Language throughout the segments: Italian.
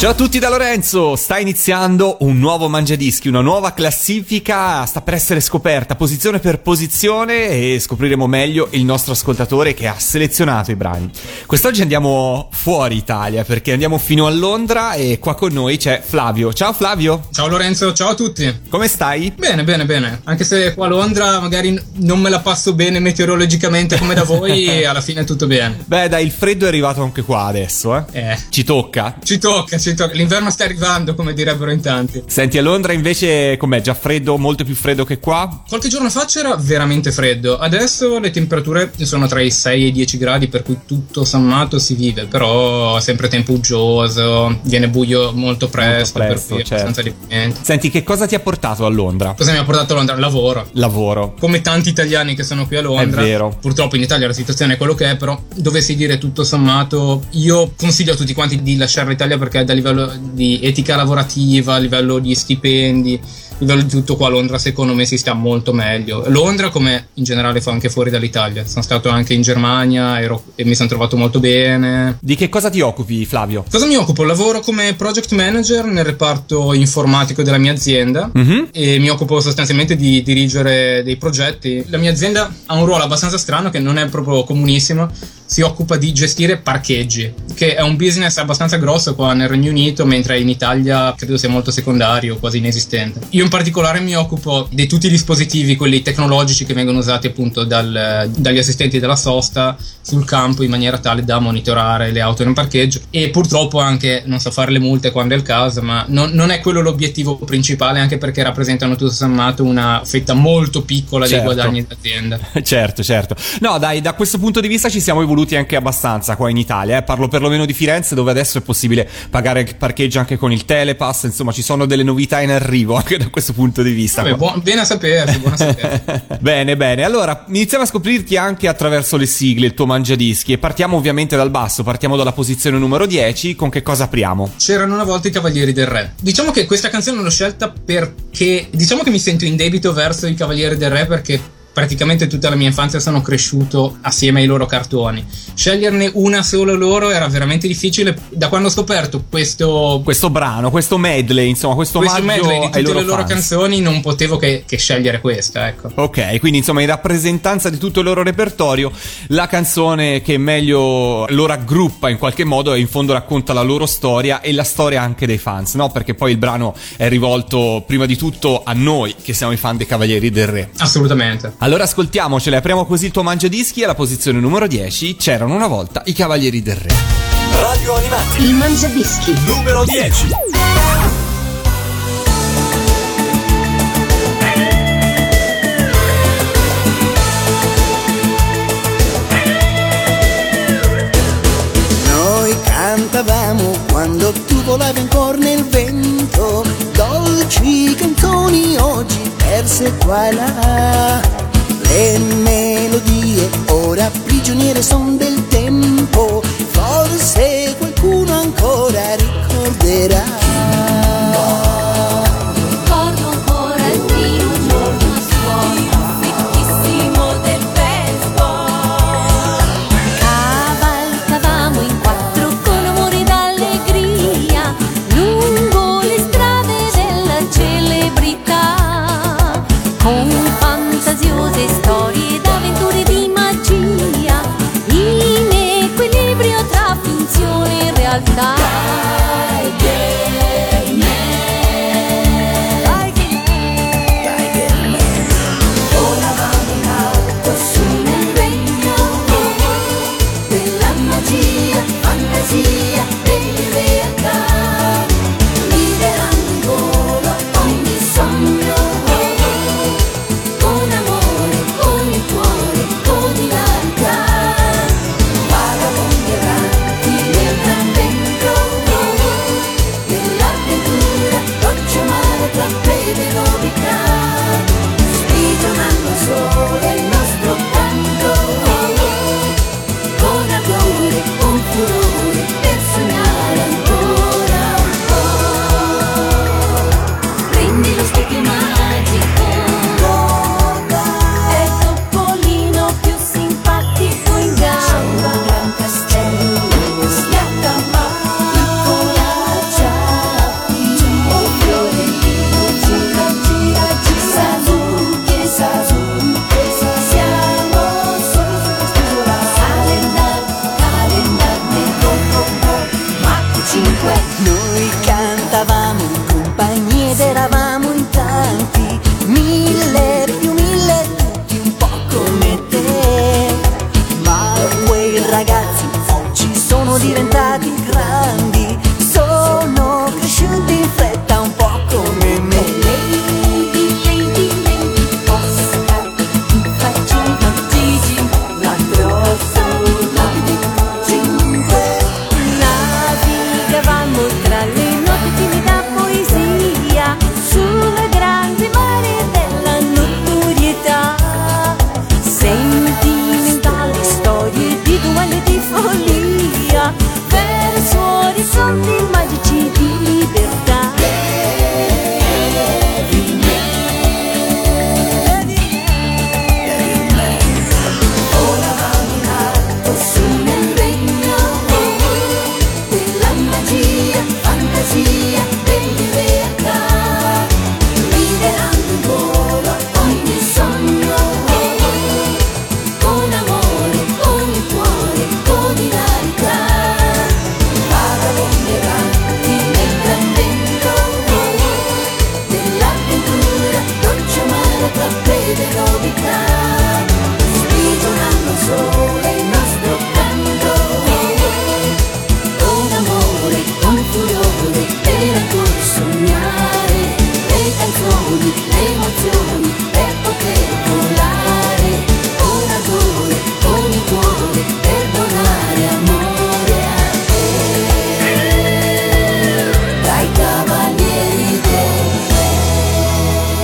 Ciao a tutti da Lorenzo, sta iniziando un nuovo Mangiadischi, una nuova classifica, sta per essere scoperta posizione per posizione e scopriremo meglio il nostro ascoltatore che ha selezionato i brani. Quest'oggi andiamo fuori Italia perché andiamo fino a Londra e qua con noi c'è Flavio. Ciao Flavio! Ciao Lorenzo, ciao a tutti! Come stai? Bene, bene, bene. Anche se qua a Londra magari non me la passo bene meteorologicamente come da voi, alla fine è tutto bene. Beh dai, il freddo è arrivato anche qua adesso, eh? Eh. Ci tocca. Ci tocca, ci tocca. L'inverno sta arrivando, come direbbero in tanti. Senti, a Londra invece com'è? Già freddo, molto più freddo che qua? Qualche giorno fa c'era veramente freddo. Adesso le temperature sono tra i 6 e i 10 gradi, per cui tutto sommato si vive. Però è sempre tempo uggioso, viene buio molto presto, Molto presto, per cui è certo. abbastanza deprimente. Senti, che cosa ti ha portato a Londra? Cosa mi ha portato a Londra? Lavoro. Lavoro. come tanti italiani che sono qui a Londra. È vero. Purtroppo in Italia la situazione è quello che è, però dovessi dire tutto sommato, io consiglio a tutti quanti di lasciare l'Italia perché da livello di etica lavorativa, a livello di stipendi, a livello di tutto qua a Londra secondo me si sta molto meglio. Londra come in generale fa anche fuori dall'Italia. Sono stato anche in Germania ero- e mi sono trovato molto bene. Di che cosa ti occupi, Flavio? Cosa mi occupo? Lavoro come project manager nel reparto informatico della mia azienda Mhm. e mi occupo sostanzialmente di dirigere dei progetti. La mia azienda ha un ruolo abbastanza strano che non è proprio comunissimo, si occupa di gestire parcheggi, che è un business abbastanza grosso qua nel Regno Unito, mentre in Italia credo sia molto secondario, quasi inesistente. Io in particolare mi occupo di tutti i dispositivi, quelli tecnologici che vengono usati appunto dal- dagli assistenti della sosta sul campo in maniera tale da monitorare le auto in parcheggio e purtroppo anche non so fare le multe quando è il caso, ma non, non è quello l'obiettivo principale anche perché rappresentano tutto sommato una fetta molto piccola Certo. dei guadagni dell'azienda. Certo, certo. No, dai, da questo punto di vista ci siamo evoluti anche abbastanza qua in Italia. eh. Parlo perlomeno di Firenze, dove adesso è possibile pagare il parcheggio anche con il telepass. Insomma, ci sono delle novità in arrivo anche da questo punto di vista. Vabbè, buon- bene a sapersi, sapersi. bene, bene. Allora, iniziamo a scoprirti anche attraverso le sigle, il tuo mangiadischi. E partiamo ovviamente dal basso, partiamo dalla posizione numero 10. Con che cosa apriamo? C'erano una volta i Cavalieri del Re. Diciamo che questa canzone l'ho scelta perché diciamo che mi sento in debito verso i Cavalieri del Re perché praticamente tutta la mia infanzia sono cresciuto assieme ai loro cartoni. Sceglierne una solo loro era veramente difficile. Da quando ho scoperto questo Questo brano, questo medley, insomma, questo, questo medley di tutte loro le loro fans. canzoni non potevo che, che scegliere questa, ecco. Ok, quindi insomma in rappresentanza di tutto il loro repertorio, la canzone che meglio lo raggruppa in qualche modo e in fondo racconta la loro storia e la storia anche dei fans, no? Perché poi il brano è rivolto prima di tutto a noi che siamo i fan dei Cavalieri del Re. Assolutamente. Allora ascoltiamocele, apriamo così il tuo mangiadischi alla posizione numero 10, c'erano una volta i Cavalieri del Re. Radio Animati Il Mangiadischi. numero 10. Noi cantavamo quando tu volavi ancora nel vento, dolci canzoni oggi perse qua e là. Le melodie. Ora prigioniere son del tempo,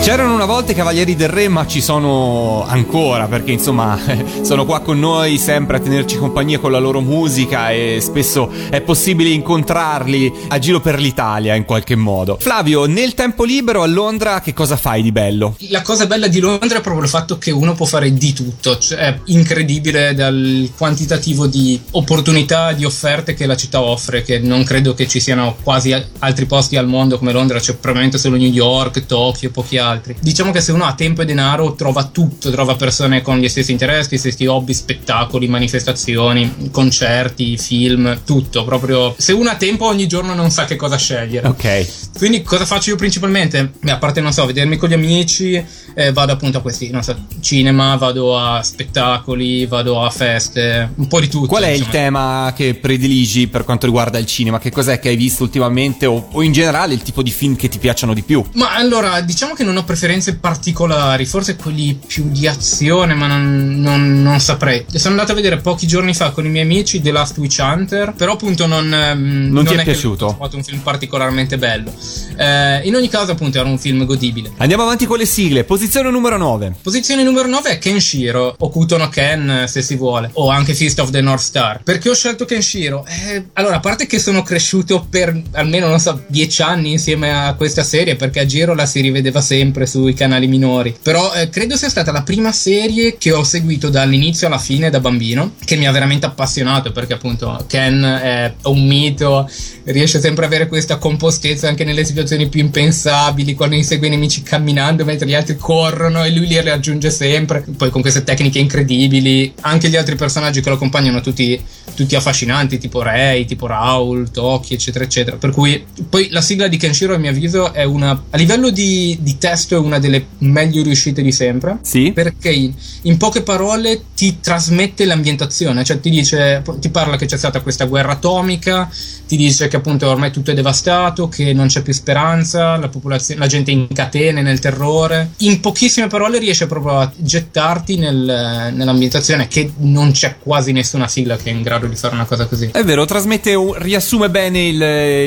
C'erano una volta i Cavalieri del Re, ma ci sono ancora, perché insomma sono qua con noi sempre a tenerci compagnia con la loro musica e spesso è possibile incontrarli a giro per l'Italia in qualche modo. Flavio, nel tempo libero a Londra che cosa fai di bello? La cosa bella di Londra è proprio il fatto che uno può fare di tutto, cioè è incredibile dal quantitativo di opportunità, di offerte che la città offre, che non credo che ci siano quasi altri posti al mondo come Londra, c'è probabilmente solo New York, Tokyo pochi altri altri. Diciamo che se uno ha tempo e denaro trova tutto, trova persone con gli stessi interessi, gli stessi hobby, spettacoli, manifestazioni, concerti, film, tutto. Proprio se uno ha tempo ogni giorno non sa che cosa scegliere. Ok. Quindi cosa faccio io principalmente? Beh, a parte non so, vedermi con gli amici, eh, vado appunto a questi, non so, cinema, vado a spettacoli, vado a feste, un po' di tutto. Qual è insomma. il tema che prediligi per quanto riguarda il cinema? Che cos'è che hai visto ultimamente o, o in generale il tipo di film che ti piacciono di più? Ma allora, diciamo che non ho preferenze particolari, forse quelli più di azione, ma non, non- non saprei. Sono andato a vedere pochi giorni fa con i miei amici The Last Witch Hunter, però appunto non, ehm, Non ti è che piaciuto? Ho trovato un film particolarmente bello. Eh, in ogni caso, appunto, era un film godibile. Andiamo avanti con le sigle. Posizione numero 9. Posizione numero 9 è Kenshiro, o Kutono Ken se si vuole, o anche Fist of the North Star. Perché ho scelto Kenshiro? Eh, allora, a parte che sono cresciuto per almeno, non so, dieci anni insieme a questa serie, perché a giro la si rivedeva sempre sui canali minori. Però eh, credo sia stata la prima serie che ho seguito dall'inizio alla fine da bambino, che mi ha veramente appassionato, perché appunto Ken è un mito, riesce sempre ad avere questa compostezza anche nelle situazioni più impensabili, quando insegue i nemici camminando mentre gli altri corrono e lui li raggiunge sempre. Poi con queste tecniche incredibili, anche gli altri personaggi che lo accompagnano tutti, tutti affascinanti, tipo Rei, tipo Raul, Toki, eccetera, eccetera. Per cui poi la sigla di Kenshiro, a mio avviso, è una a livello di, di testo è una delle meglio riuscite di sempre. Sì. Perché in, poche parole ti trasmette l'ambientazione, cioè ti dice, ti parla che c'è stata questa guerra atomica, ti dice che appunto ormai tutto è devastato, che non c'è più speranza, la popolazione, la gente è in catene, nel terrore. In pochissime parole riesce proprio a gettarti nel- nell'ambientazione, che non c'è quasi nessuna sigla che è in grado di fare una cosa così. È vero, trasmette riassume bene il,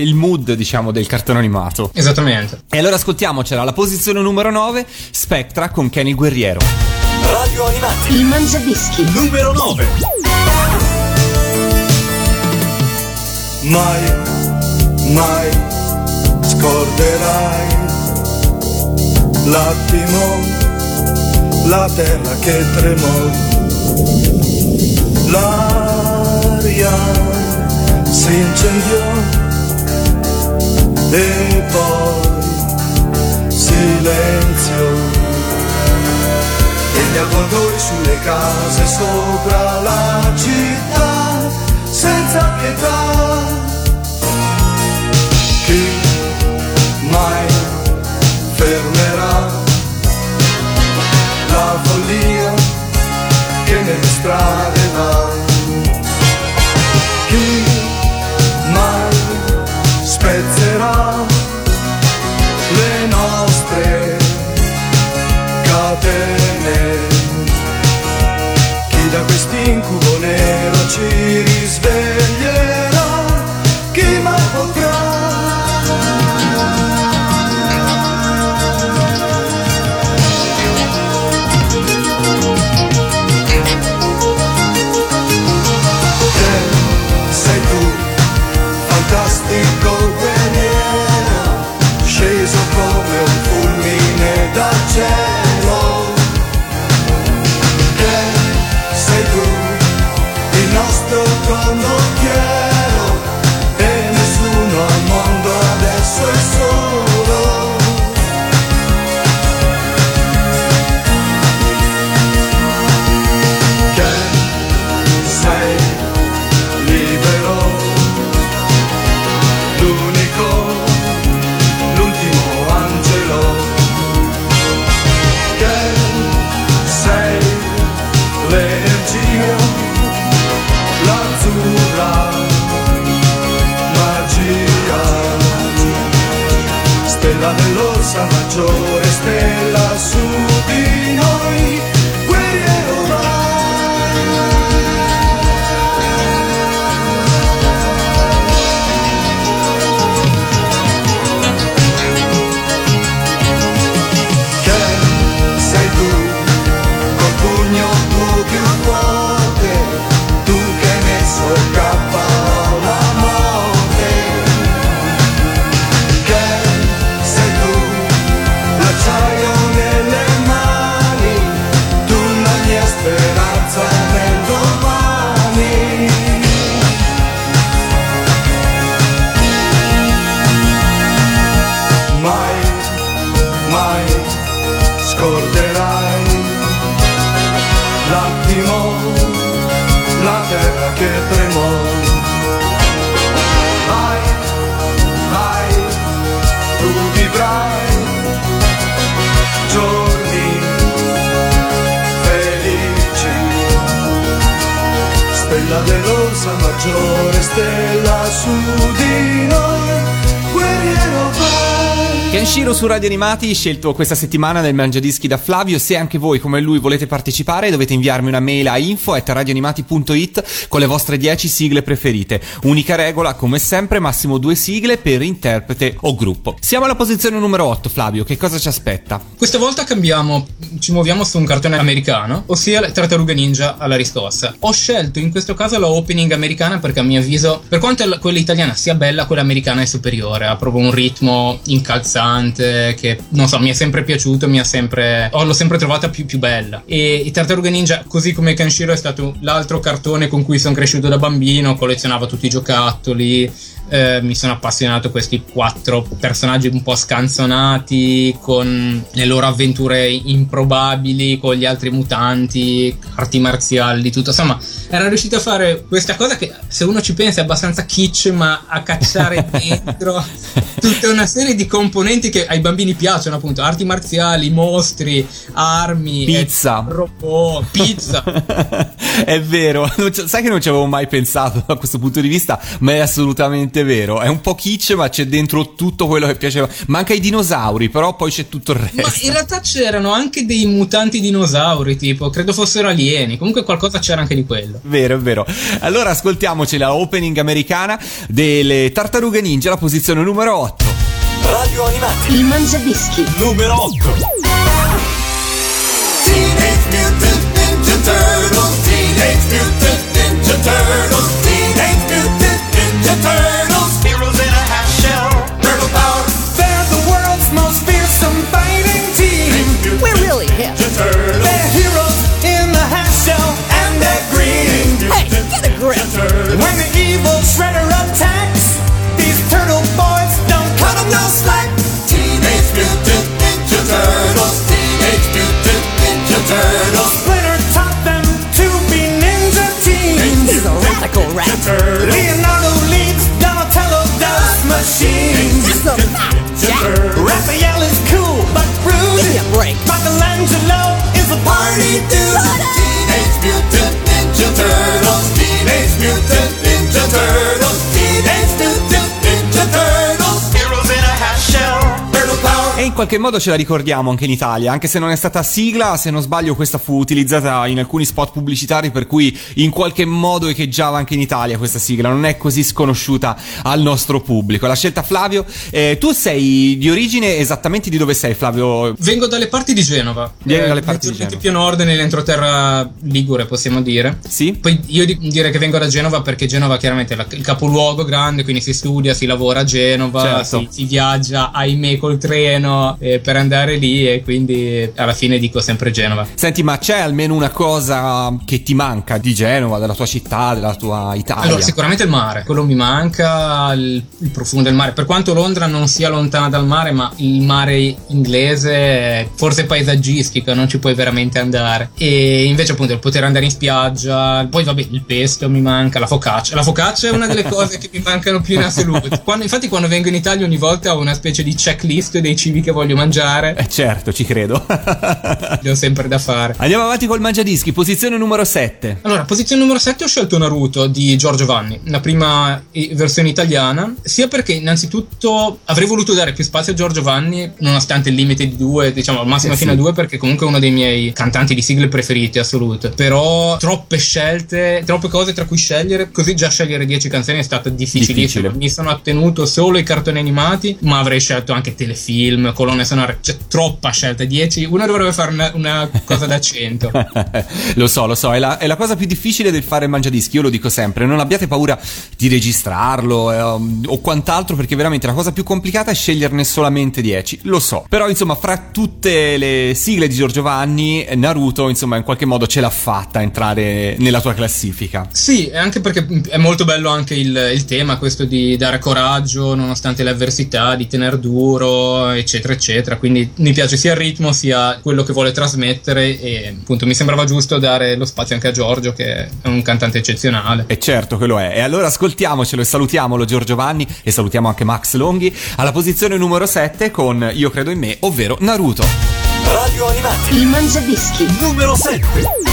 il mood, diciamo, del cartone animato. Esattamente. E allora ascoltiamocela, la posizione numero 9, Spectra con Kenny Guerriero. Radio Animati. Il Mangiadischi. Numero 9. mai, mai scorderai l'attimo, la terra che tremò, l'aria si incendiò e poi silenzio. E gli avvoltoi sulle case sopra la città senza pietà. Chi mai fermerà su Radio Animati, scelto questa settimana nel Mangiadischi da Flavio. Se anche voi, come lui, volete partecipare, dovete inviarmi una mail a info.radioanimati.it con le vostre 10 sigle preferite. Unica regola, come sempre, massimo due sigle per interprete o gruppo. Siamo alla posizione numero 8, Flavio. Che cosa ci aspetta? Questa volta cambiamo, ci muoviamo su un cartone americano, ossia le Ninja alla riscossa. Ho scelto in questo caso la opening americana perché a mio avviso, per quanto la- quella italiana sia bella, quella americana è superiore, ha proprio un ritmo incalzante che non so, mi è sempre piaciuto, mi ha sempre oh, l'ho sempre trovata più, più bella. E i Tartarughe Ninja, così come Kenshiro è stato l'altro cartone con cui sono cresciuto da bambino, collezionavo tutti i giocattoli, eh, mi sono appassionato a questi quattro personaggi un po' scanzonati con le loro avventure improbabili con gli altri mutanti, arti marziali, tutto. Insomma, era riuscito a fare questa cosa che se uno ci pensa è abbastanza kitsch, ma a cacciare dentro tutta una serie di componenti che ai bambini piacciono, appunto, arti marziali, mostri, armi, Pizza. eh, robot, pizza. è vero, sai che non ci avevo mai pensato da questo punto di vista, ma è assolutamente vero. È un po' kitsch, ma c'è dentro tutto quello che piaceva. Manca i dinosauri, però poi c'è tutto il Ma resto. in realtà c'erano anche dei mutanti dinosauri, tipo, credo fossero alieni. Comunque qualcosa c'era anche di quello. Vero, è vero. Allora ascoltiamoci la opening americana delle Tartarughe Ninja, la posizione numero 8. Radio Animati. Il Mangiadischi. Numero 8. Teenage Mutant Ninja Turtles. Teenage Mutant Ninja Turtles. Teenage Mutant Ninja Turtles. Rat. Leonardo leads, Donatello does ah. machines. That's a fact, Jack. Raphael is cool but rude. Give me a break. Michelangelo is a party dude. Qualche modo ce la ricordiamo anche in Italia, anche se non è stata sigla, se non sbaglio questa fu utilizzata in alcuni spot pubblicitari per cui in qualche modo echeggiava anche in Italia questa sigla, non è così sconosciuta al nostro pubblico. La scelta Flavio, eh, tu sei di origine esattamente di dove sei Flavio? Vengo dalle parti di Genova. Vieni dalle parti di Genova. più a nord nell'entroterra ligure, possiamo dire. Sì? Poi io di- direi che vengo da Genova perché Genova chiaramente è la- il capoluogo grande, quindi si studia, si lavora a Genova, Certo. si, si viaggia, ahimè, col treno eh, per andare lì e quindi alla fine dico sempre Genova. Senti, ma c'è almeno una cosa che ti manca di Genova, della tua città, della tua Italia? Allora, sicuramente il mare, quello mi manca, il, il profumo del mare. Per quanto Londra non sia lontana dal mare, ma il mare inglese forse paesaggistico, non ci puoi veramente andare. E invece, appunto, il poter andare in spiaggia, poi vabbè, il pesto mi manca, la focaccia. La focaccia è una delle cose che mi mancano più in assoluto. Quando- infatti, quando vengo in Italia, ogni volta ho una specie di checklist dei cibi che voglio mangiare. Eh certo, ci credo. Ho sempre da fare. Andiamo avanti col Mangiadischi, posizione numero 7. Allora, posizione numero 7 ho scelto Naruto di Giorgio Vanni, la prima versione italiana, sia perché innanzitutto avrei voluto dare più spazio a Giorgio Vanni, nonostante il limite di due, diciamo al massimo Eh fino sì. a due, perché comunque è uno dei miei cantanti di sigle preferiti, assoluto. Però troppe scelte, troppe cose tra cui scegliere, così già scegliere 10 canzoni è stato difficilissimo. Difficile. Mi sono attenuto solo ai cartoni animati, ma avrei scelto anche telefilm, colonne sonore, c'è troppa scelta, 10, uno dovrebbe fare una, una cosa da 100. lo so, lo so, è la, è la cosa più difficile del fare mangiadischi, io lo dico sempre, non abbiate paura di registrarlo eh, o quant'altro perché veramente la cosa più complicata è sceglierne solamente 10, lo so. Però insomma, fra tutte le sigle di Giorgio Vanni, Naruto insomma in qualche modo ce l'ha fatta entrare nella tua classifica. Sì, anche perché è molto bello anche il, il tema, questo di dare coraggio nonostante le avversità, di tener duro, eccetera, eccetera. Quindi mi piace sia il ritmo sia quello che vuole trasmettere e appunto mi sembrava giusto dare lo spazio anche a Giorgio che è un cantante eccezionale. E certo che lo è. E allora ascoltiamocelo e salutiamolo Giorgio Vanni e salutiamo anche Max Longhi alla posizione numero 7 con Io credo in me, ovvero Naruto. Radio Animati. Il Mangiadischi. Numero 7.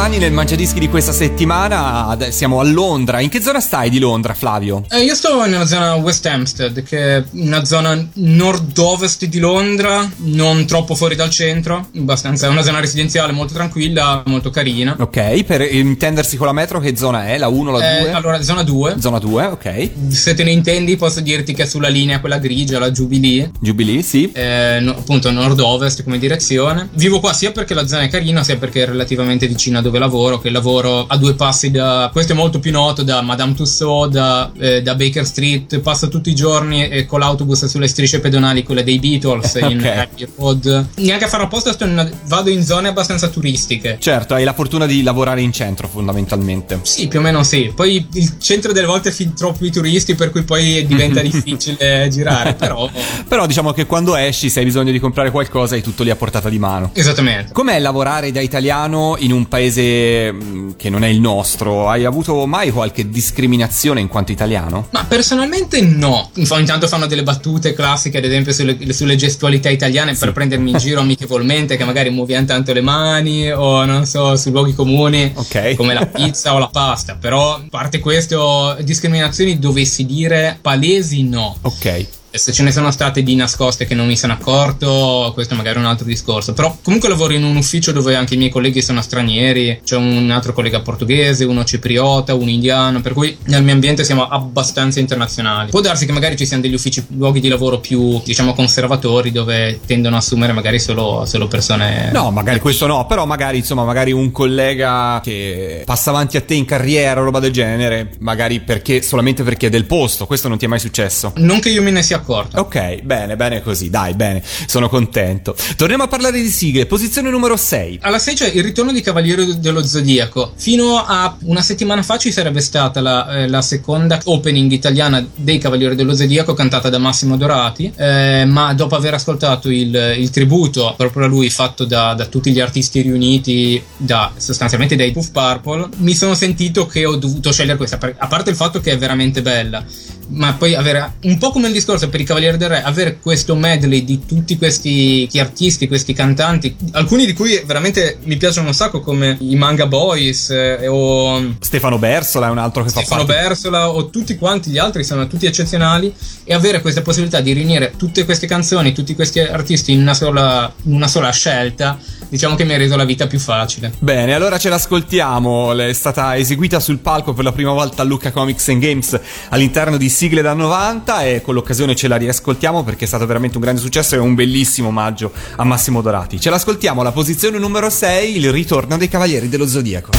Mitico Giorgio Vanni nel Mangiadischi di questa settimana, siamo a Londra. In che zona stai di Londra, Flavio? Eh, io sto nella zona West Hampstead, che è una zona nord-ovest di Londra, non troppo fuori dal centro, abbastanza, è una zona residenziale molto tranquilla, molto carina. Ok, per intendersi con la metro, che zona è? La 1, la Eh, 2? allora, zona 2. Zona 2, ok. Se te ne intendi, posso dirti che è sulla linea quella grigia, la Jubilee. Jubilee, sì. eh, no- appunto nord-ovest come direzione. Vivo qua sia perché la zona è carina, sia perché è relativamente vicina a dove lavoro, che lavoro a due passi da... questo è molto più noto, da Madame Tussauds, da, eh, da Baker Street, passo tutti i giorni eh, con l'autobus sulle strisce pedonali, quelle dei Beatles, in Ok. Abbey Road. Neanche a fare apposta in vado in zone abbastanza turistiche. Certo, hai la fortuna di lavorare in centro, fondamentalmente. Sì, più o meno sì. Poi il centro delle volte è fin troppi turisti, per cui poi diventa difficile girare, però... Però diciamo che quando esci, se hai bisogno di comprare qualcosa, hai tutto lì a portata di mano. Esattamente. Com'è lavorare da italiano in un paese mh, che non è il nostro? Hai avuto mai qualche discriminazione in quanto italiano? Ma personalmente no. Ogni tanto fanno delle battute classiche, ad esempio sulle, sulle gestualità italiane per prendermi in giro amichevolmente, che magari muoviamo tanto le mani o non so, su luoghi comuni Ok. come la pizza o la pasta. Però, a parte questo, discriminazioni dovessi dire palesi no. Ok. Se ce ne sono state di nascoste che non mi sono accorto, questo è magari un altro discorso. Però comunque lavoro in un ufficio dove anche i miei colleghi sono stranieri. C'è un altro collega portoghese, uno cipriota, un indiano. Per cui nel mio ambiente siamo abbastanza internazionali. Può darsi che magari ci siano degli uffici, luoghi di lavoro più, diciamo, conservatori dove tendono a assumere magari solo, solo persone. No, magari questo no, però magari insomma, magari un collega che passa avanti a te in carriera o roba del genere, magari perché solamente perché è del posto, questo non ti è mai successo. Non che io me ne sia accorto. Ok, bene, bene così, dai, bene, sono contento. Torniamo a parlare di sigle, posizione numero 6. Alla 6 c'è il ritorno di Cavaliere dello Zodiaco. Fino a una settimana fa ci sarebbe stata la, eh, la seconda opening italiana dei Cavalieri dello Zodiaco cantata da Massimo Dorati, eh, ma dopo aver ascoltato il, il tributo proprio a lui fatto da, da tutti gli artisti riuniti, da, sostanzialmente dai Puff Purple, mi sono sentito che ho dovuto scegliere questa, a parte il fatto che è veramente bella. Ma poi avere un po' come il discorso per i Cavalieri del Re, avere questo medley di tutti questi artisti, questi cantanti, alcuni di cui veramente mi piacciono un sacco, come i Manga Boys eh, o Stefano Bersola è un altro che Stefano fa parte. Bersola o tutti quanti gli altri sono tutti eccezionali e avere questa possibilità di riunire tutte queste canzoni, tutti questi artisti in una sola, in una sola scelta, diciamo che mi ha reso la vita più facile. Bene, allora ce l'ascoltiamo. È stata eseguita sul palco per la prima volta a Lucca Comics and Games all'interno di sigle da 90 e con l'occasione ce la riascoltiamo perché è stato veramente un grande successo e un bellissimo omaggio a Massimo Dorati. Ce l'ascoltiamo alla posizione numero 6, il ritorno dei Cavalieri dello Zodiaco.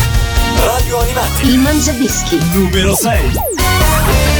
Radio Animati. Il Mangiadischi. Numero 6.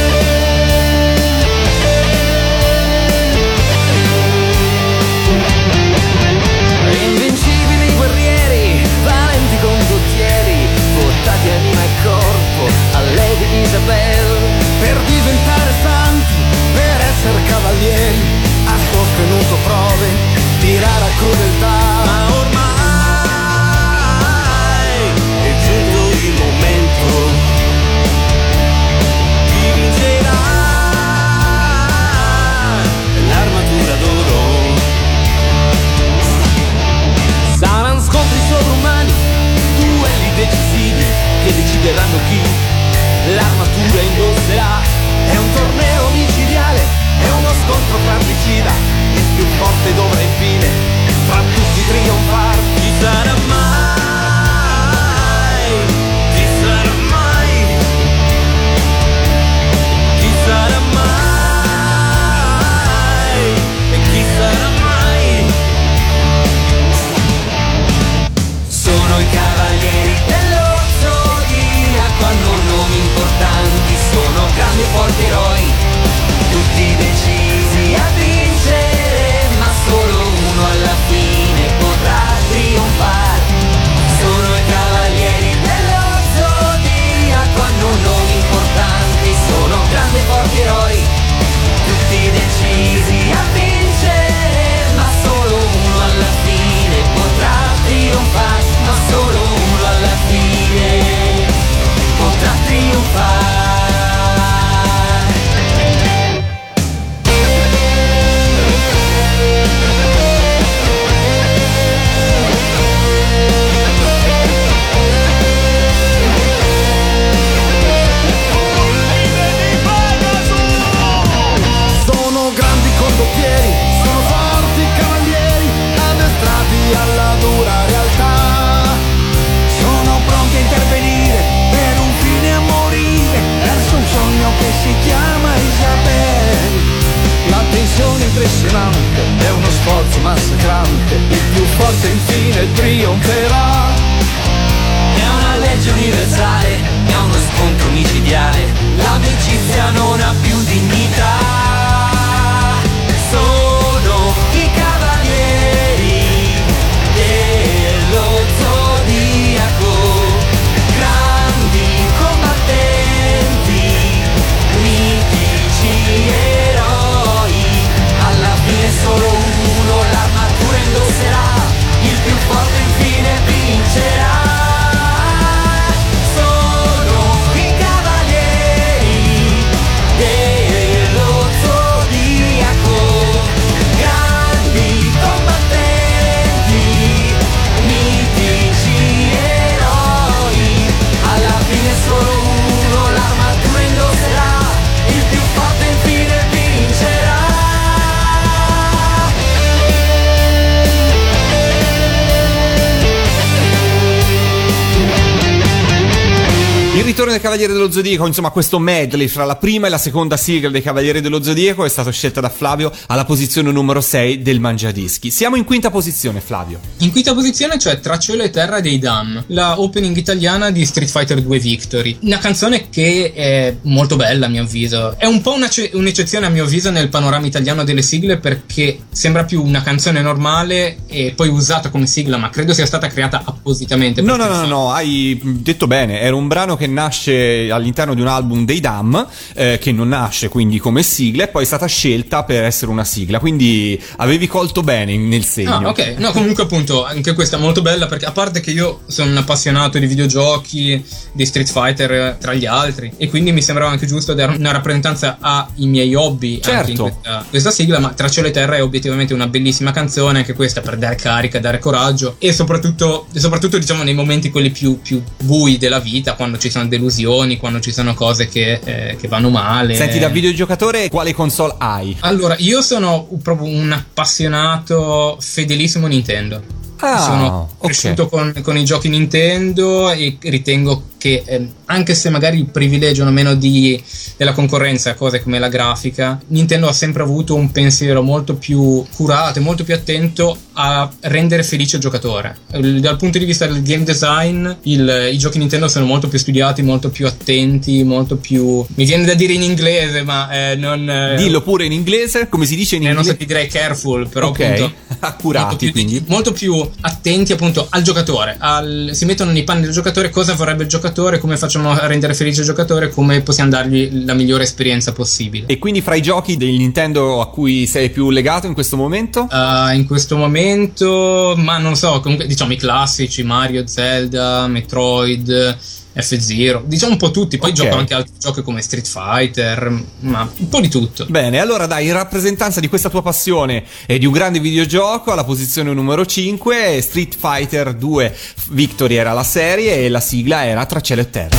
Ritorno dei Cavalieri dello Zodiaco, insomma questo medley fra la prima e la seconda sigla dei Cavalieri dello Zodiaco è stato scelta da Flavio alla posizione numero 6 del Mangiadischi. Siamo in quinta posizione, Flavio. In quinta posizione c'è Tra cielo e terra dei Dam, la opening italiana di Street Fighter 2 Victory. Una canzone che è molto bella a mio avviso. È un po' un'eccezione a mio avviso nel panorama italiano delle sigle perché sembra più una canzone normale e poi usata come sigla, ma credo sia stata creata appositamente. No, no, no, no, hai detto bene, era un brano che nasce all'interno di un album dei Dam, eh, che non nasce quindi come sigla e poi è stata scelta per essere una sigla, quindi avevi colto bene nel segno. Ah, ok. No, comunque appunto, anche questa è molto bella perché a parte che io sono un appassionato di videogiochi, di Street Fighter eh, tra gli altri e quindi mi sembrava anche giusto dare una rappresentanza ai miei hobby anche in Certo. questa, questa sigla, ma Tra cielo e terra è obiettivamente una bellissima canzone, anche questa per dare carica, dare coraggio e soprattutto, e soprattutto diciamo nei momenti quelli più, più bui della vita, quando ci sono delusioni, quando ci sono cose che, eh, che vanno male. Senti, da videogiocatore quale console hai? Allora, io sono proprio un appassionato fedelissimo Nintendo. Ah, sono cresciuto con, con i giochi Nintendo e ritengo che ehm, anche se magari privilegiano meno di, della concorrenza cose come la grafica, Nintendo ha sempre avuto un pensiero molto più curato e molto più attento a rendere felice il giocatore. Dal punto di vista del game design, il- i giochi Nintendo sono molto più studiati, molto più attenti, molto più... mi viene da dire in inglese, ma eh, non... eh, Dillo pure in inglese, come si dice in eh, non so inglese? ti direi careful, però Ok, appunto accurati, molto più, quindi. molto più attenti appunto al giocatore, al- si mettono nei panni del giocatore, cosa vorrebbe il giocatore, come facciamo a rendere felice il giocatore, come possiamo dargli la migliore esperienza possibile. E quindi fra i giochi del Nintendo a cui sei più legato in questo momento? Uh, in questo momento, ma non so, comunque diciamo i classici Mario, Zelda, Metroid, F-Zero, diciamo un po' tutti, poi Ok. gioco anche altri giochi come Street Fighter, ma un po' di tutto. Bene, allora dai, in rappresentanza di questa tua passione e di un grande videogioco, alla posizione numero 5, Street Fighter 2 Victory era la serie e la sigla era Tra cielo e terra.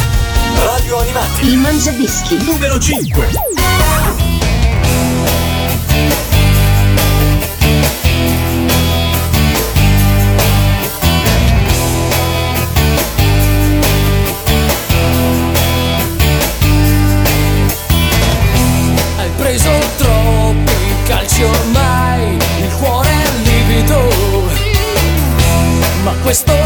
Radio Animati. Il Mangiadischi. Numero 5. Ma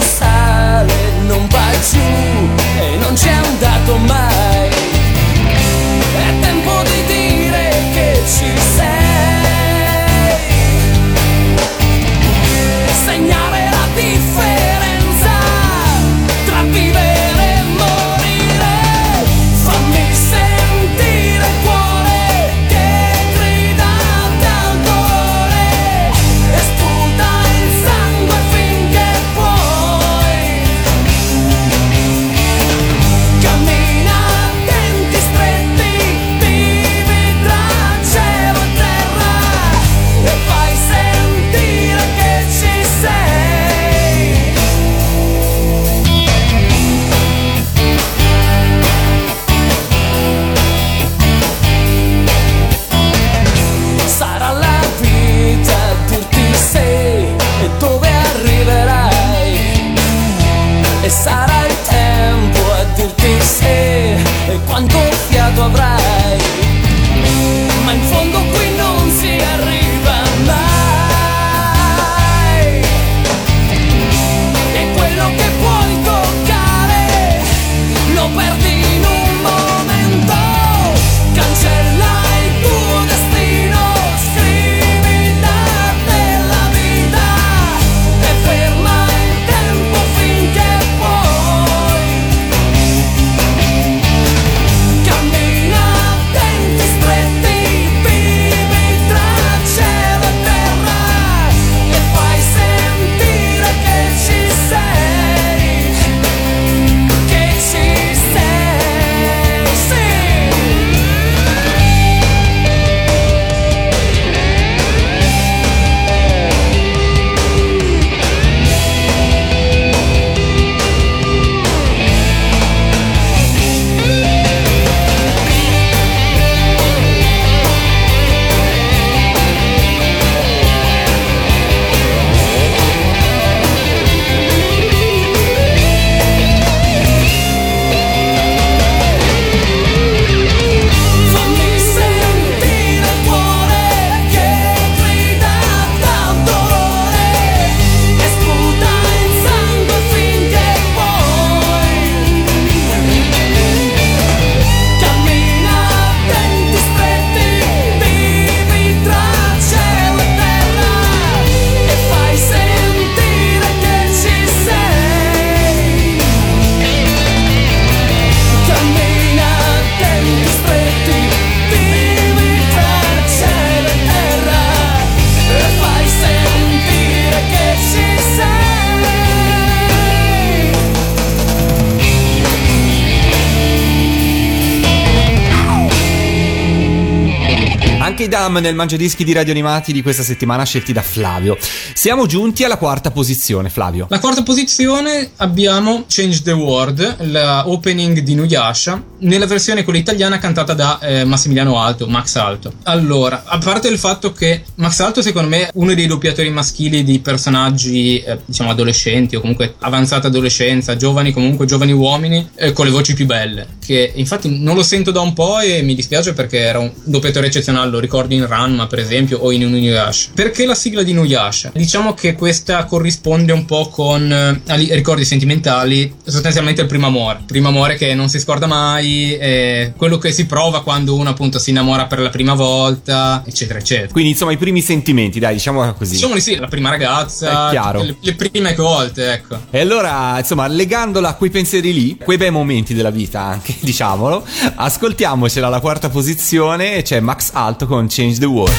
nel Mangiadischi di Radio Animati di questa settimana scelti da Flavio. Siamo giunti alla quarta posizione, Flavio. La quarta posizione abbiamo Change the World, la opening di Nuyasha, nella versione quella italiana cantata da eh, Massimiliano Alto, Max Alto. Allora, a parte il fatto che Max Alto secondo me è uno dei doppiatori maschili di personaggi, eh, diciamo, adolescenti o comunque avanzata adolescenza, giovani comunque, giovani uomini, eh, con le voci più belle, che infatti non lo sento da un po' e mi dispiace perché era un doppiatore eccezionale, lo ricordo in Ranma per esempio o in Inuyasha. Perché la sigla di Inuyasha? Diciamo che questa corrisponde un po' con eh, ricordi sentimentali, sostanzialmente il primo amore. Primo amore che non si scorda mai, eh, quello che si prova quando uno appunto si innamora per la prima volta, eccetera, eccetera. Quindi, insomma, i primi sentimenti, dai, diciamo così. Diciamo di sì, la prima ragazza. Le, le prime volte, ecco. E allora, insomma, legandola a quei pensieri lì, quei bei momenti della vita anche, diciamolo, ascoltiamocela alla quarta posizione, c'è Max Alto con Change the World.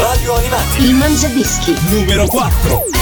Radio Animati. Il Mangiadischi. Numero 4.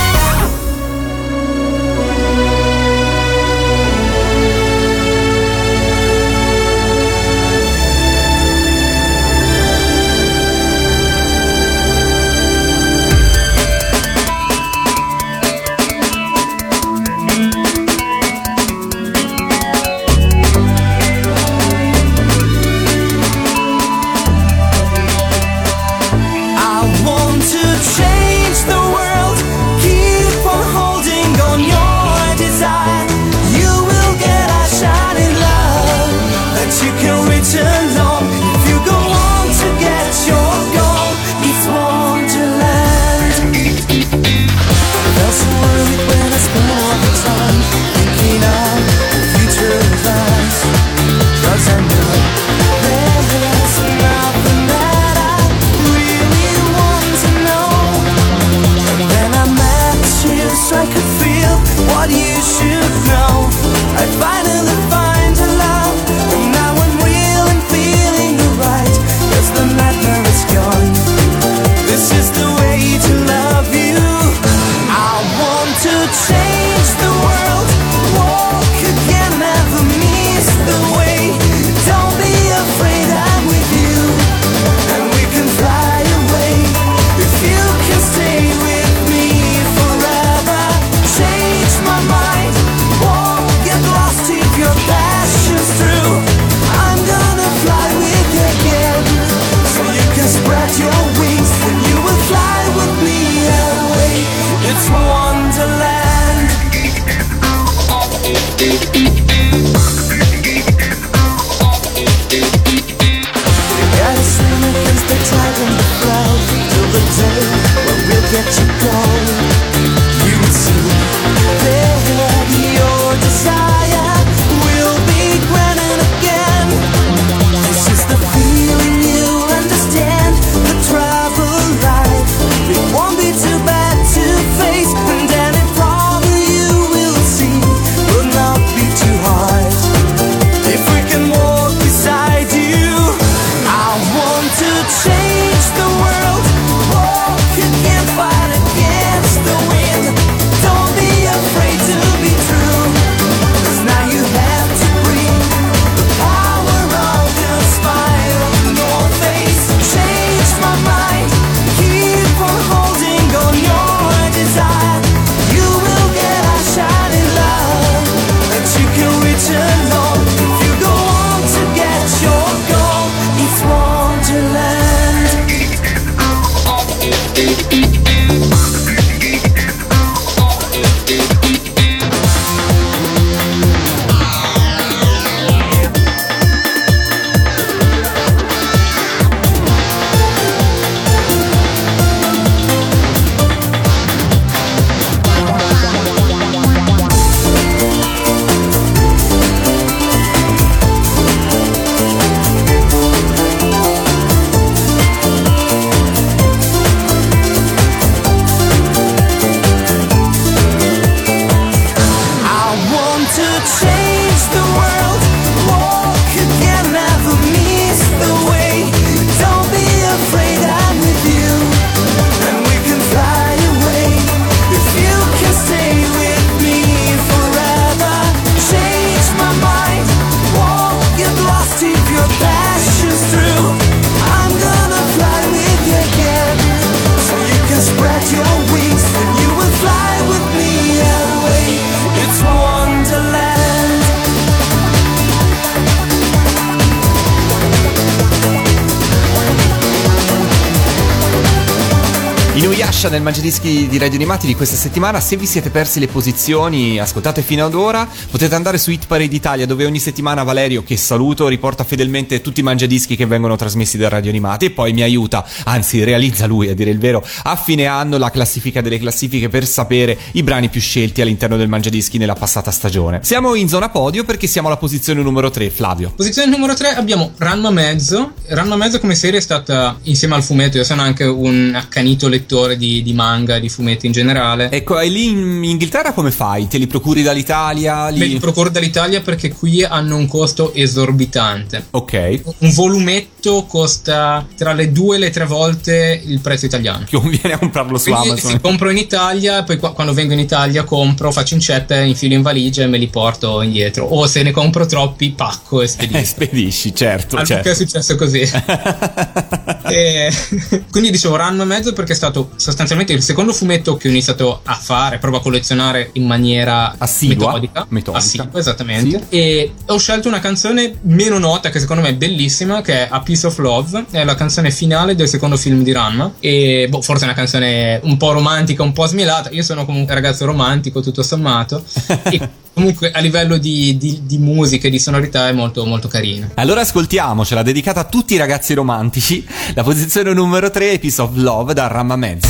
Mangiadischi di Radio Animati di questa settimana. Se vi siete persi le posizioni, ascoltate fino ad ora, potete andare su Hit Parade Italia dove ogni settimana Valerio, che saluto, riporta fedelmente tutti i Mangiadischi che vengono trasmessi da Radio Animati e poi mi aiuta, anzi realizza lui a dire il vero, a fine anno la classifica delle classifiche per sapere i brani più scelti all'interno del Mangiadischi nella passata stagione. Siamo in zona podio perché siamo alla posizione numero 3, Flavio. Posizione numero 3 abbiamo Ranma Mezzo. Ranma Mezzo come serie è stata insieme al fumetto, io sono anche un accanito lettore di, di manga, di fumetti in generale. Ecco, e lì in Inghilterra come fai? Te li procuri dall'Italia? Li... Me li procuro dall'Italia perché qui hanno un costo esorbitante. Ok. Un volumetto costa tra le due e le tre volte il prezzo italiano. Che conviene a comprarlo su Quindi Amazon. sì, compro in Italia, poi qua- quando vengo in Italia compro, faccio incetta, infilo in valigia e me li porto indietro. O se ne compro troppi, pacco e Eh, spedisco. spedisci, certo. Al certo. è successo così. E- quindi dicevo Ranma e mezzo perché è stato sostanzialmente il secondo fumetto che ho iniziato a fare, proprio a collezionare in maniera Assidua. metodica. Metodica. Assidua, esattamente. E ho scelto una canzone meno nota che secondo me è bellissima, che è A Piece of Love, è la canzone finale del secondo film di Ranma. E boh, forse è una canzone un po' romantica, un po' smielata. Io sono comunque un ragazzo romantico, tutto sommato. e comunque a livello di, di, di musica e di sonorità è molto, molto carina. Allora ascoltiamocela, dedicata a tutti i ragazzi romantici. La posizione numero 3 è Piece of Love da Ramma Mezzo.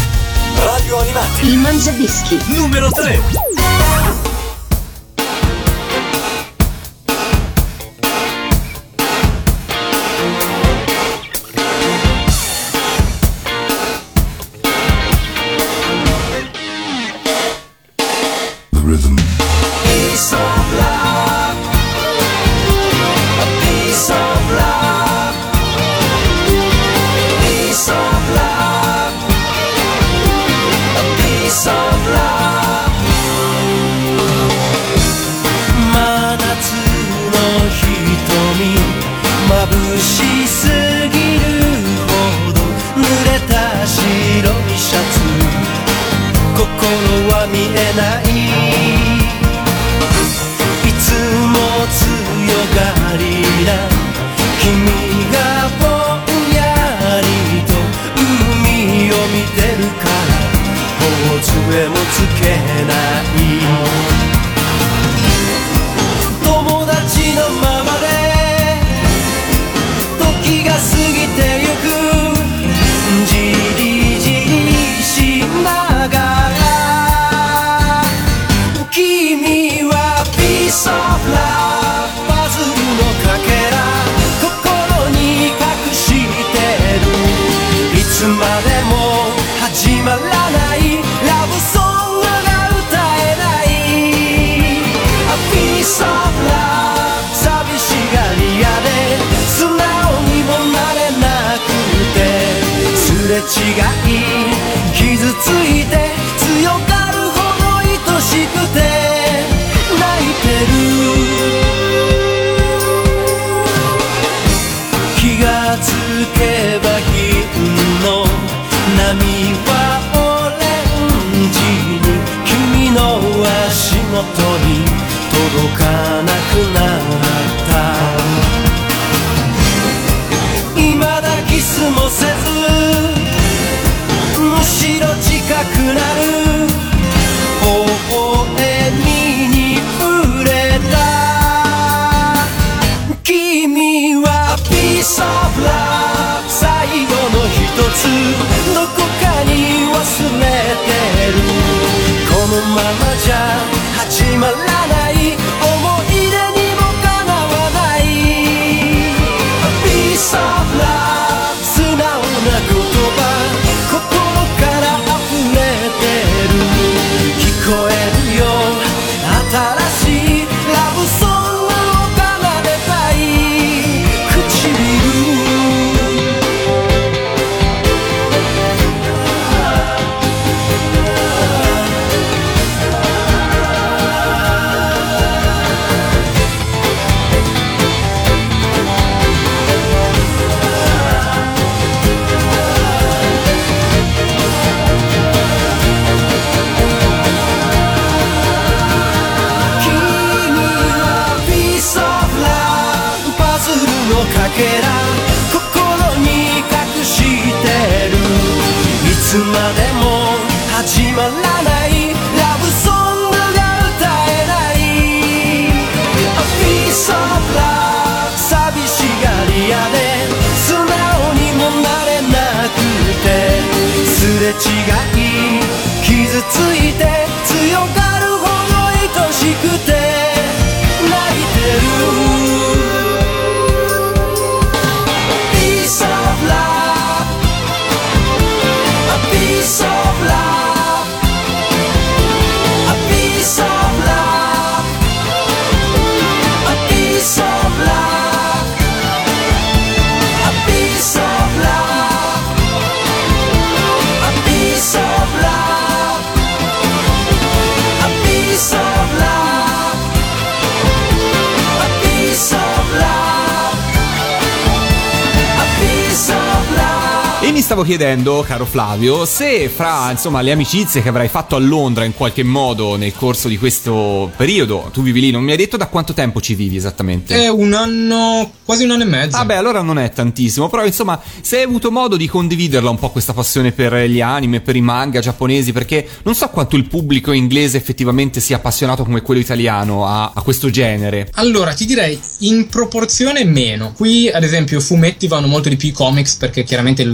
Radio Animati. Il Mangiadischi. Numero 3. ない。いつも強がりな君がぼんやりと海を見てるから頬杖も my mi stavo chiedendo, caro Flavio, se fra insomma le amicizie che avrai fatto a Londra in qualche modo nel corso di questo periodo, tu vivi lì, non mi hai detto da quanto tempo ci vivi esattamente? È un anno, quasi un anno e mezzo. Vabbè, allora non è tantissimo, però insomma, se hai avuto modo di condividerla un po' questa passione per gli anime, per i manga giapponesi, perché non so quanto il pubblico inglese effettivamente sia appassionato come quello italiano a, a questo genere. Allora, ti direi in proporzione meno. Qui, ad esempio, fumetti vanno molto di più i comics perché chiaramente li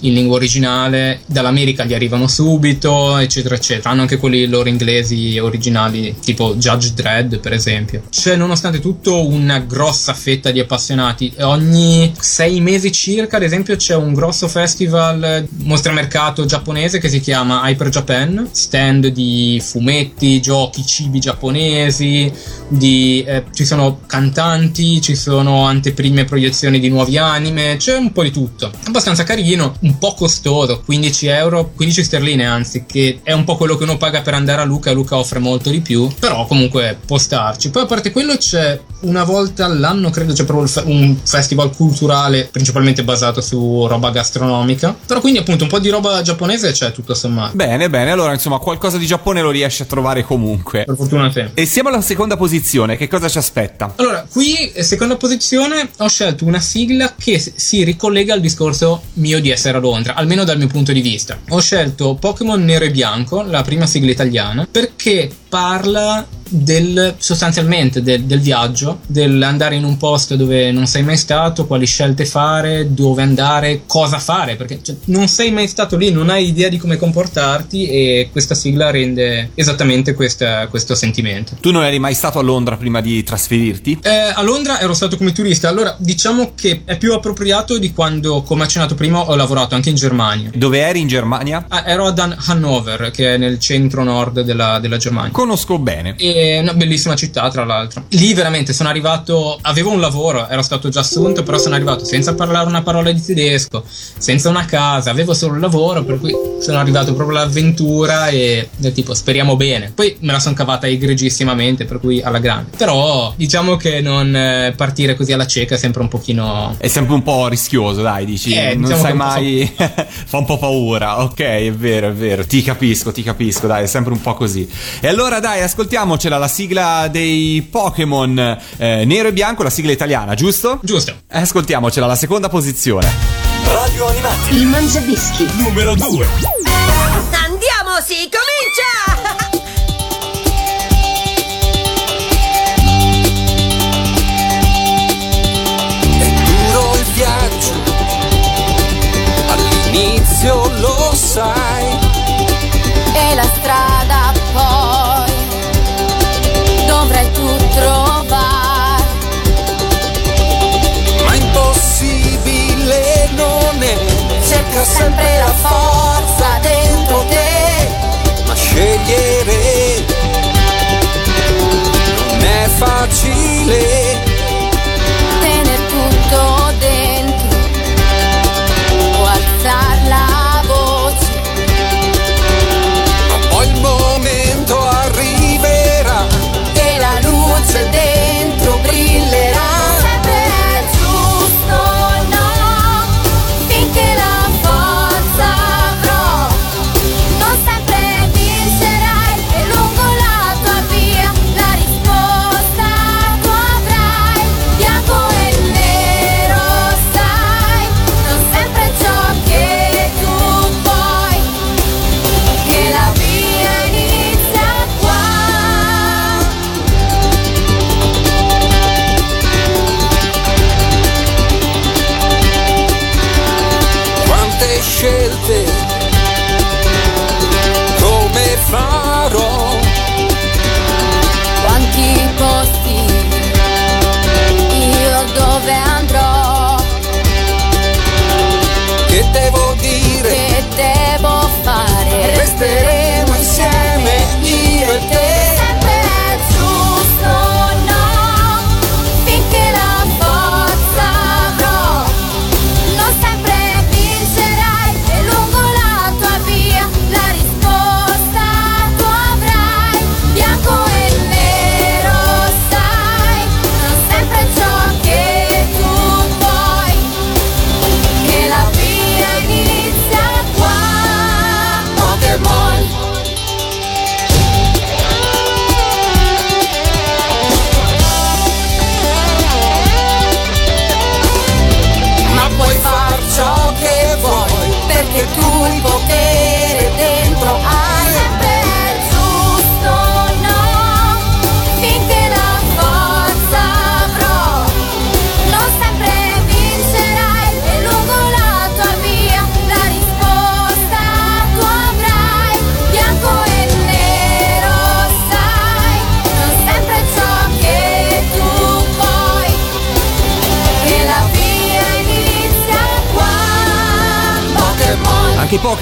in lingua originale, dall'America gli arrivano subito, eccetera, eccetera. Hanno anche quelli loro inglesi originali, tipo Judge Dredd, per esempio. C'è, nonostante tutto, una grossa fetta di appassionati. Ogni sei mesi circa, ad esempio, c'è un grosso festival mostramercato giapponese che si chiama Hyper Japan, stand di fumetti, giochi, cibi giapponesi, di, eh, ci sono cantanti, ci sono anteprime proiezioni di nuovi anime, c'è un po' di tutto. Abbastanza carino, un po' costoso, 15 euro, 15 sterline anzi, che è un po' quello che uno paga per andare a Luca, Luca offre molto di più, però comunque può starci. Poi a parte quello c'è una volta all'anno, credo c'è proprio un festival culturale, principalmente basato su roba gastronomica, però quindi appunto un po' di roba giapponese c'è tutto sommato. Bene, bene, allora insomma qualcosa di Giappone lo riesci a trovare comunque. Per fortuna sì. E siamo alla seconda posizione, che cosa ci aspetta? Allora, qui, eh, seconda posizione, ho scelto una sigla che si ricollega al discorso mio di essere a Londra, almeno dal mio punto di vista. Ho scelto Pokémon Nero e Bianco, la prima sigla italiana, perché parla del sostanzialmente del, del viaggio, dell'andare in un posto dove non sei mai stato, quali scelte fare, dove andare, cosa fare, perché cioè, non sei mai stato lì, non hai idea di come comportarti e questa sigla rende esattamente questa- questo sentimento. Tu non eri mai stato a Londra prima di trasferirti? Eh, a Londra ero stato come turista, allora diciamo che è più appropriato di quando, come accennato prima, ho lavorato anche in Germania. Dove eri in Germania? Ah, ero ad Han- Hannover, che è nel centro-nord della, della Germania. Conosco bene. E una bellissima città, tra l'altro. Lì veramente sono arrivato. Avevo un lavoro, ero stato già assunto, però sono arrivato senza parlare una parola di tedesco, senza una casa, avevo solo il lavoro, per cui sono arrivato proprio all'avventura e del tipo speriamo bene. Poi me la sono cavata egregissimamente, per cui alla grande. Però diciamo che non eh, partire così alla cieca è sempre un pochino. È sempre un po' rischioso, dai, dici. Eh, non diciamo sai un mai. Fa un po' paura. Ok, è vero, è vero. Ti capisco, ti capisco, dai, è sempre un po' così. E allora, dai, ascoltiamocela la sigla dei Pokémon eh, nero e bianco, la sigla italiana, giusto? Giusto. Eh, Ascoltiamocela, la seconda posizione. Radio Animati. Il mangiadischi. Numero 2. Andiamo, si comincia! È duro il viaggio, all'inizio lo sai. Sempre la forza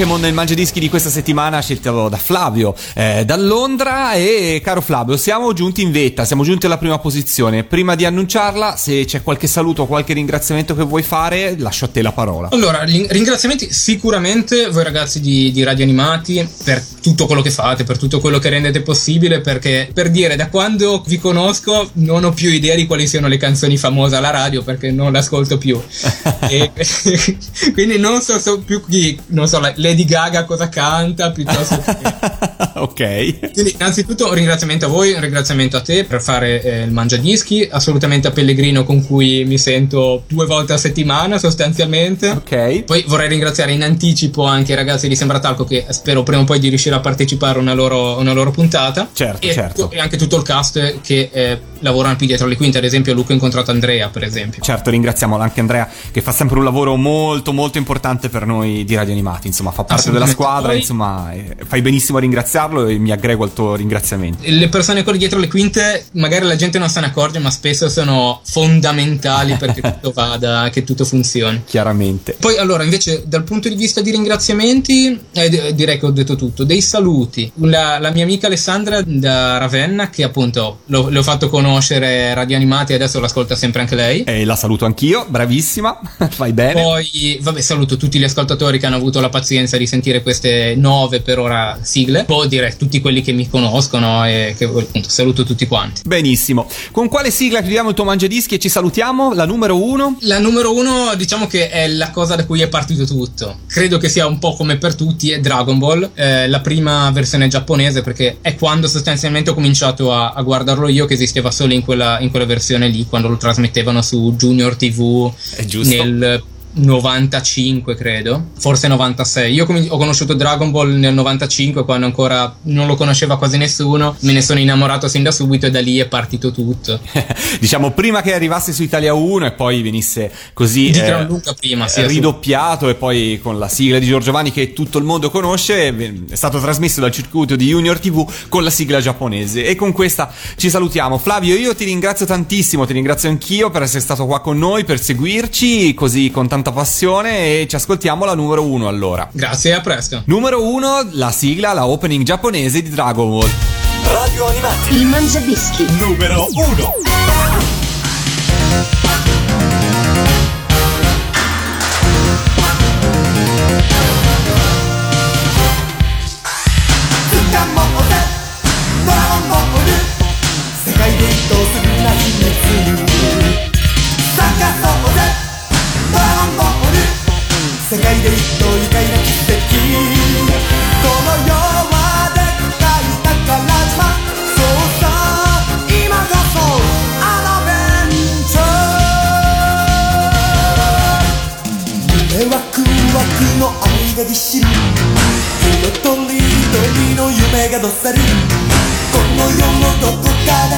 Pokémon nel Mangiadischi di questa settimana scelto da Flavio eh, da Londra e caro Flavio siamo giunti in vetta, siamo giunti alla prima posizione. Prima di annunciarla se c'è qualche saluto o qualche ringraziamento che vuoi fare lascio a te la parola. Allora, rin- ringraziamenti sicuramente voi ragazzi di, di Radio Animati per tutto quello che fate, per tutto quello che rendete possibile, perché per dire da quando vi conosco non ho più idea di quali siano le canzoni famose alla radio perché non le ascolto più. E- quindi non so, so più chi, non so, la- Lady Gaga cosa canta piuttosto che... ok. Quindi, innanzitutto, un ringraziamento a voi, un ringraziamento a te per fare eh, il Mangiadischi, assolutamente a Pellegrino con cui mi sento due volte a settimana sostanzialmente. Ok. Poi vorrei ringraziare in anticipo anche i ragazzi di Sembratalco che spero prima o poi di riuscire a partecipare a una loro, una loro puntata. Certo, e, certo. e anche tutto il cast che eh, lavorano qui dietro le quinte, ad esempio Luca ha incontrato Andrea, per esempio. Certo, ringraziamo anche Andrea che fa sempre un lavoro molto molto importante per noi di Radio Animati, insomma fa parte della squadra, Poi- insomma eh, fai benissimo a ringraziarlo e mi aggrego al tuo ringraziamento. Le persone dietro le quinte, magari la gente non se ne accorge, ma spesso sono fondamentali perché tutto vada, che tutto funzioni. Chiaramente. Poi allora invece dal punto di vista di ringraziamenti eh, d- direi che ho detto tutto, dei saluti. La, la mia amica Alessandra da Ravenna che appunto lo- le ho fatto conoscere Radio Animati adesso l'ascolta sempre anche lei. E la saluto anch'io, bravissima, fai bene. Poi, vabbè, saluto tutti gli ascoltatori che hanno avuto la pazienza di sentire queste nove per ora sigle. Poi direi tutti quelli che mi conoscono e che appunto saluto tutti quanti. Benissimo. Con quale sigla chiudiamo il tuo mangiadischi e ci salutiamo? La numero uno? La numero uno, diciamo che è la cosa da cui è partito tutto. Credo che sia un po' come per tutti, è Dragon Ball, eh, la prima versione giapponese, perché è quando sostanzialmente ho cominciato a, a guardarlo io, che esisteva solo in quella, in quella versione lì, quando lo trasmettevano su Junior TV nel 95 credo, forse 96. Io ho conosciuto Dragon Ball nel 95 quando ancora non lo conosceva quasi nessuno, me ne sono innamorato sin da subito e da lì è partito tutto. diciamo prima che arrivasse su Italia 1 e poi venisse così eh, prima, sì, ridoppiato e poi con la sigla di Giorgio Vanni che tutto il mondo conosce è stato trasmesso dal circuito di Junior TV con la sigla giapponese e con questa ci salutiamo Flavio io ti ringrazio tantissimo ti ringrazio anch'io per essere stato qua con noi per seguirci così con tanta passione e ci ascoltiamo la numero 1 allora Grazie e a presto. numero 1 la sigla la opening giapponese di Dragon Ball Radio Animati. Il Mangiadischi. Numero 1.「りこの世のどこかで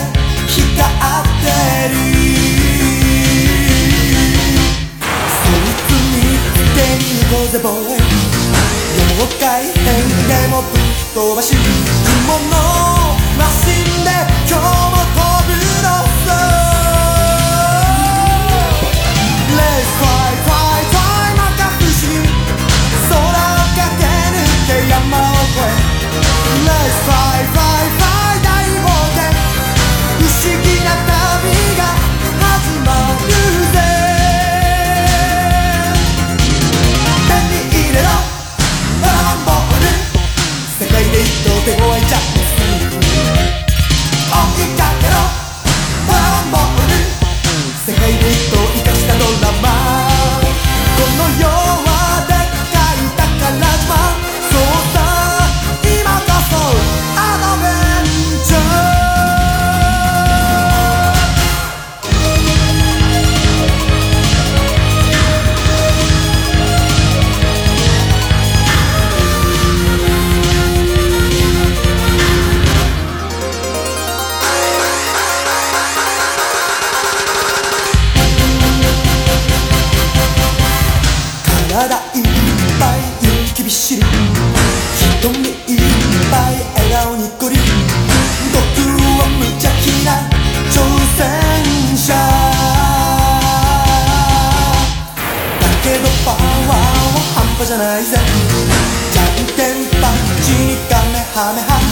光ってる。そいつに手に行こうぜボーイ妖怪変でもぶっ飛ばし。雲のマシンで five. パワーは半端じゃないぜ。んけんパンチにカメハメハメ。